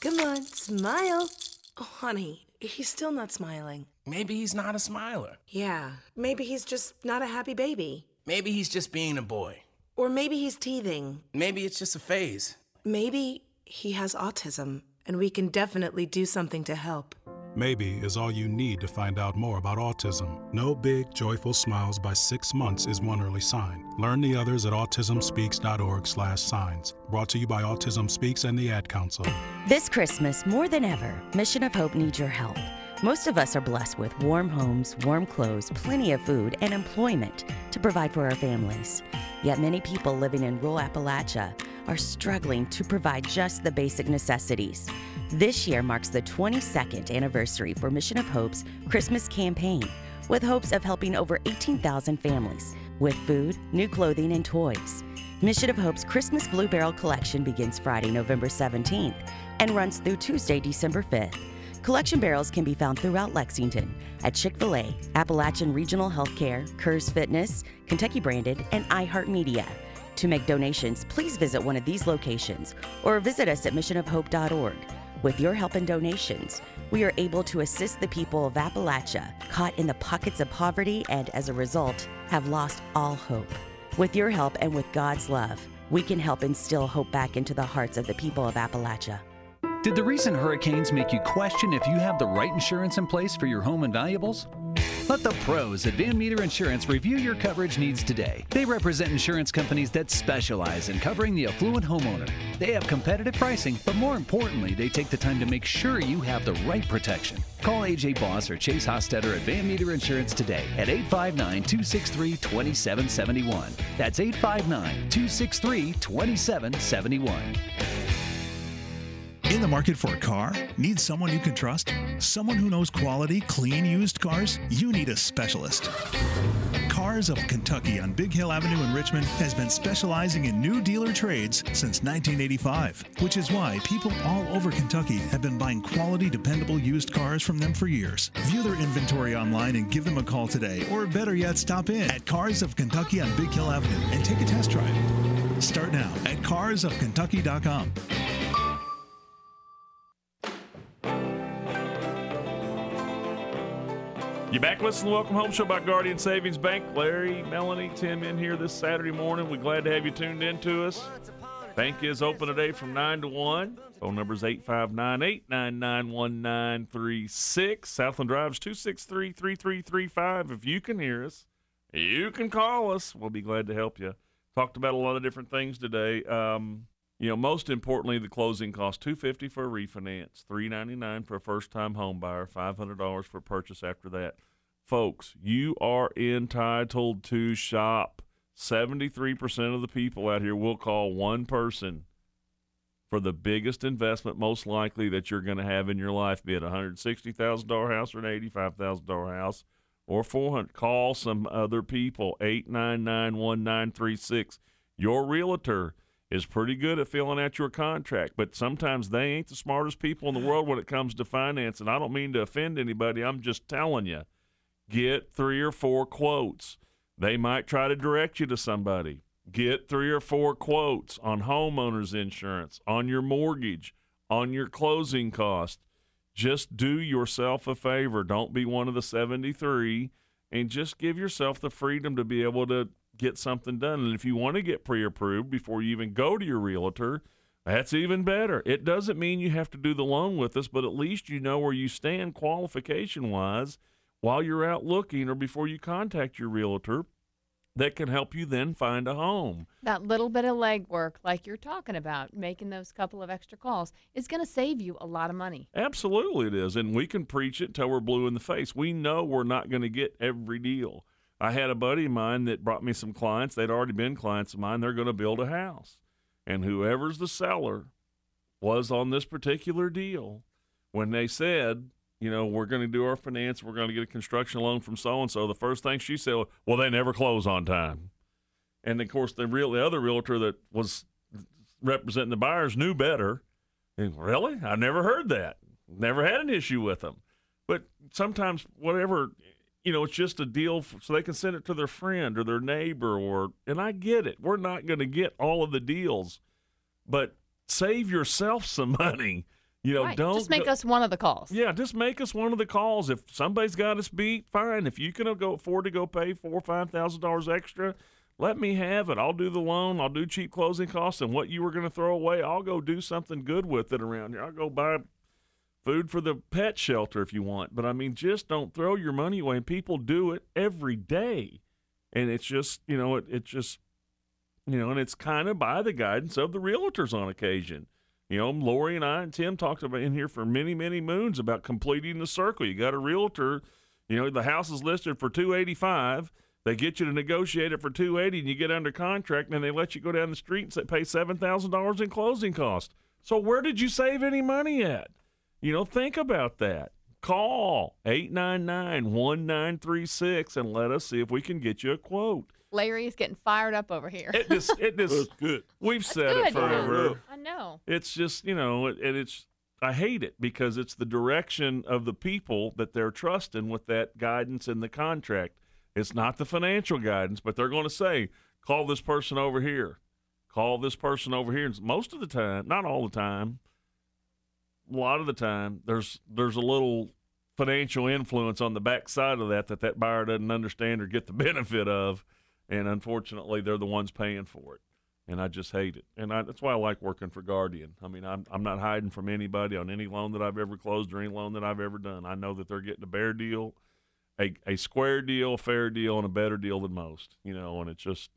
Come on, smile. Oh, honey, he's still not smiling. Maybe he's not a smiler. Yeah, maybe he's just not a happy baby. Maybe he's just being a boy. Or maybe he's teething. Maybe it's just a phase. Maybe he has autism, and we can definitely do something to help. Maybe is all you need to find out more about autism. No big, joyful smiles by six months is one early sign. Learn the others at autismspeaks.org slash signs. Brought to you by Autism Speaks and the Ad Council. This Christmas, more than ever, Mission of Hope needs your help. Most of us are blessed with warm homes, warm clothes, plenty of food, and employment to provide for our families. Yet many people living in rural Appalachia are struggling to provide just the basic necessities. This year marks the 22nd anniversary for Mission of Hope's Christmas campaign, with hopes of helping over 18,000 families with food, new clothing, and toys. Mission of Hope's Christmas Blue Barrel collection begins Friday, November 17th and runs through Tuesday, December 5th. Collection barrels can be found throughout Lexington at Chick fil A, Appalachian Regional Healthcare, Kerrs Fitness, Kentucky Branded, and iHeartMedia. To make donations, please visit one of these locations or visit us at missionofhope.org. With your help and donations, we are able to assist the people of Appalachia caught in the pockets of poverty and, as a result, have lost all hope. With your help and with God's love, we can help instill hope back into the hearts of the people of Appalachia. Did the recent hurricanes make you question if you have the right insurance in place for your home and valuables? Let the pros at Van Meter Insurance review your coverage needs today. They represent insurance companies that specialize in covering the affluent homeowner. They have competitive pricing, but more importantly, they take the time to make sure you have the right protection. Call AJ Boss or Chase Hostetter at Van Meter Insurance today at 859 263 2771. That's 859 263 2771. In the market for a car? Need someone you can trust? Someone who knows quality, clean used cars? You need a specialist. Cars of Kentucky on Big Hill Avenue in Richmond has been specializing in new dealer trades since 1985, which is why people all over Kentucky have been buying quality, dependable used cars from them for years. View their inventory online and give them a call today, or better yet, stop in at Cars of Kentucky on Big Hill Avenue and take a test drive. Start now at carsofkentucky.com. You back listening to Welcome Home Show by Guardian Savings Bank. Larry, Melanie, Tim in here this Saturday morning. We're glad to have you tuned in to us. Bank is open today from 9 to 1. Phone number is 859 899 1936. Southland Drive's 263 3335. If you can hear us, you can call us. We'll be glad to help you. Talked about a lot of different things today. Um, you know, most importantly, the closing cost two fifty for a refinance, three ninety nine for a first time home buyer, five hundred dollars for purchase after that. Folks, you are entitled to shop. Seventy three percent of the people out here will call one person for the biggest investment most likely that you're going to have in your life, be it a hundred sixty thousand dollar house or an eighty five thousand dollar house or four hundred. Call some other people. Eight nine nine one nine three six. Your realtor is pretty good at filling out your contract, but sometimes they ain't the smartest people in the world when it comes to finance. And I don't mean to offend anybody. I'm just telling you, get three or four quotes. They might try to direct you to somebody. Get three or four quotes on homeowners insurance, on your mortgage, on your closing cost. Just do yourself a favor. Don't be one of the 73 and just give yourself the freedom to be able to get something done. And if you want to get pre approved before you even go to your realtor, that's even better. It doesn't mean you have to do the loan with us, but at least you know where you stand qualification wise while you're out looking or before you contact your realtor that can help you then find a home. That little bit of legwork, like you're talking about, making those couple of extra calls, is going to save you a lot of money. Absolutely, it is. And we can preach it until we're blue in the face. We know we're not going to get every deal. I had a buddy of mine that brought me some clients. They'd already been clients of mine. They're going to build a house. And whoever's the seller was on this particular deal when they said, you know, we're going to do our finance, we're going to get a construction loan from so and so. The first thing she said, well, they never close on time. And of course, the real the other realtor that was representing the buyers knew better. And, really, I never heard that. Never had an issue with them. But sometimes, whatever you know, it's just a deal for, so they can send it to their friend or their neighbor or and I get it. We're not going to get all of the deals, but save yourself some <laughs> money. You know, Right, don't just make go- us one of the calls. Yeah, just make us one of the calls. If somebody's got us beat, fine. If you can go afford to go pay four or five thousand dollars extra, let me have it. I'll do the loan. I'll do cheap closing costs, and what you were going to throw away, I'll go do something good with it around here. I'll go buy food for the pet shelter if you want. But I mean, just don't throw your money away. And people do it every day, and it's just you know, it it just you know, and it's kind of by the guidance of the realtors on occasion. You know, Lori and I and Tim talked about in here for many, many moons about completing the circle. You got a realtor, you know, the house is listed for two eighty five. They get you to negotiate it for two eighty, and you get under contract, and they let you go down the street and pay seven thousand dollars in closing costs. So where did you save any money at? You know, think about that. Call 899-1936 and let us see if we can get you a quote. Larry is getting fired up over here. It just, it just, good. We've said good, it forever. yeah. I know. It's just, you know, it- and it's, I hate it because it's the direction of the people that they're trusting with that guidance in the contract. It's not the financial guidance, but they're going to say, call this person over here, call this person over here. And most of the time, not all the time, a lot of the time, there's there's a little financial influence on the backside of that that that buyer doesn't understand or get the <laughs> benefit of, and unfortunately, they're the ones paying for it and I just hate it. And I, that's why I like working for Guardian. I mean, I'm I'm not hiding from anybody on any loan that I've ever closed or any loan that I've ever done. I know that they're getting a bear deal, a, a square deal, a fair deal, and a better deal than most. You know, and it's just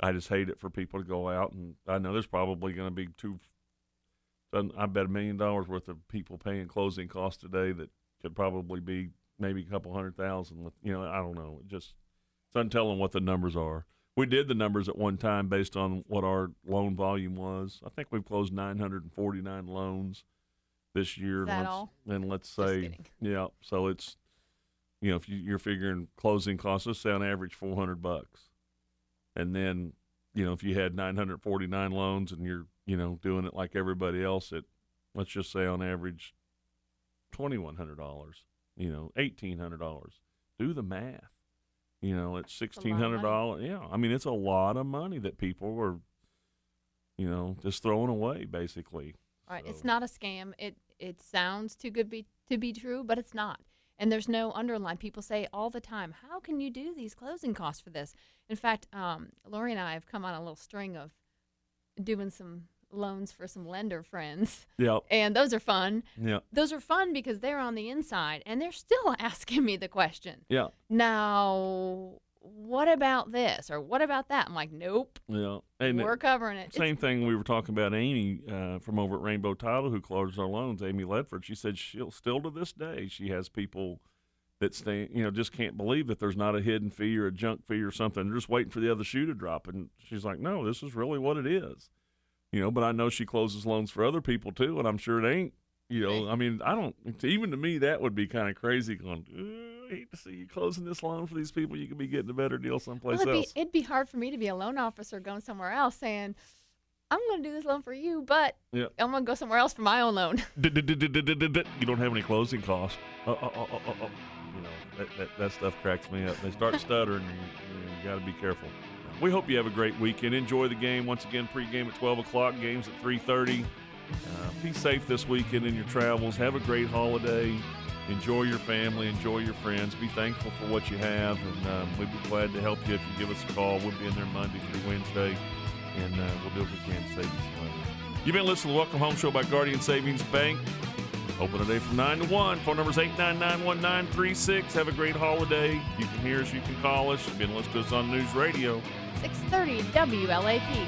I just hate it for people to go out and I know there's probably going to be two. I bet a million dollars worth of people paying closing costs today that could probably be maybe a couple hundred thousand. With you know, I don't know. It just it's untelling what the numbers are. We did the numbers at one time based on what our loan volume was. I think we've closed 949 loans this year. Is that let's, all? And let's say, yeah. So it's, you know, if you, you're figuring closing costs, let's say on average 400 bucks, and then, you know, if you had 949 loans and you're, you know, doing it like everybody else at, let's just say on average, $2,100, you know, $1,800. Do the math. You know, it's sixteen hundred dollars. Yeah, I mean, it's a lot of money that people are, you know, just throwing away basically. All right, it's not a scam. It it sounds too good be to be true, but it's not. And there's no underline. People say all the time, "How can you do these closing costs for this?" In fact, um, Lori and I have come on a little string of doing some loans for some lender friends. Yep. And those are fun. Yeah. Those are fun because they're on the inside and they're still <laughs> asking me the question. Yeah. Now, what about this or what about that? I'm like, nope. Yeah. And We're covering it. Same thing we were talking about Amy uh, from over at Rainbow Title who closes our loans, Amy Ledford. She said she'll still to this day she has people that stay, you know, just can't believe that there's not a hidden fee or a junk fee or something. They're just waiting for the other shoe to drop. And she's like, no, this is really what it is. You know, but I know she closes loans for other people too, and I'm sure it ain't. You know, I mean, I don't. Even to me, that would be kind of crazy. Going, I hate to see you closing this loan for these people. You could be getting a better deal someplace well, it'd, else. be, it'd be hard for me to be a loan officer going somewhere else saying, I'm going to do this loan for you, but Yeah. I'm going to go somewhere else for my own loan. <laughs> You don't have any closing costs. Oh, oh, oh, oh, oh, oh. You know, that, that, that stuff cracks me up. They start stuttering, and you, you got to be careful. We hope you have a great weekend. Enjoy the game. Once again, pregame at 12 o'clock, games at 3.30. Uh, be safe this weekend in your travels. Have a great holiday. Enjoy your family. Enjoy your friends. Be thankful for what you have, and um, we'd be glad to help you if you give us a call. We'll be in there Monday through Wednesday, and uh, we'll do what we can to save you some money. You've been listening to the Welcome Home Show by Guardian Savings Bank. Open today from 9 to 1. Phone number is 899-1936. Have a great holiday. You can hear us. You can call us. You've been listening to us on News Radio. 630 WLAP.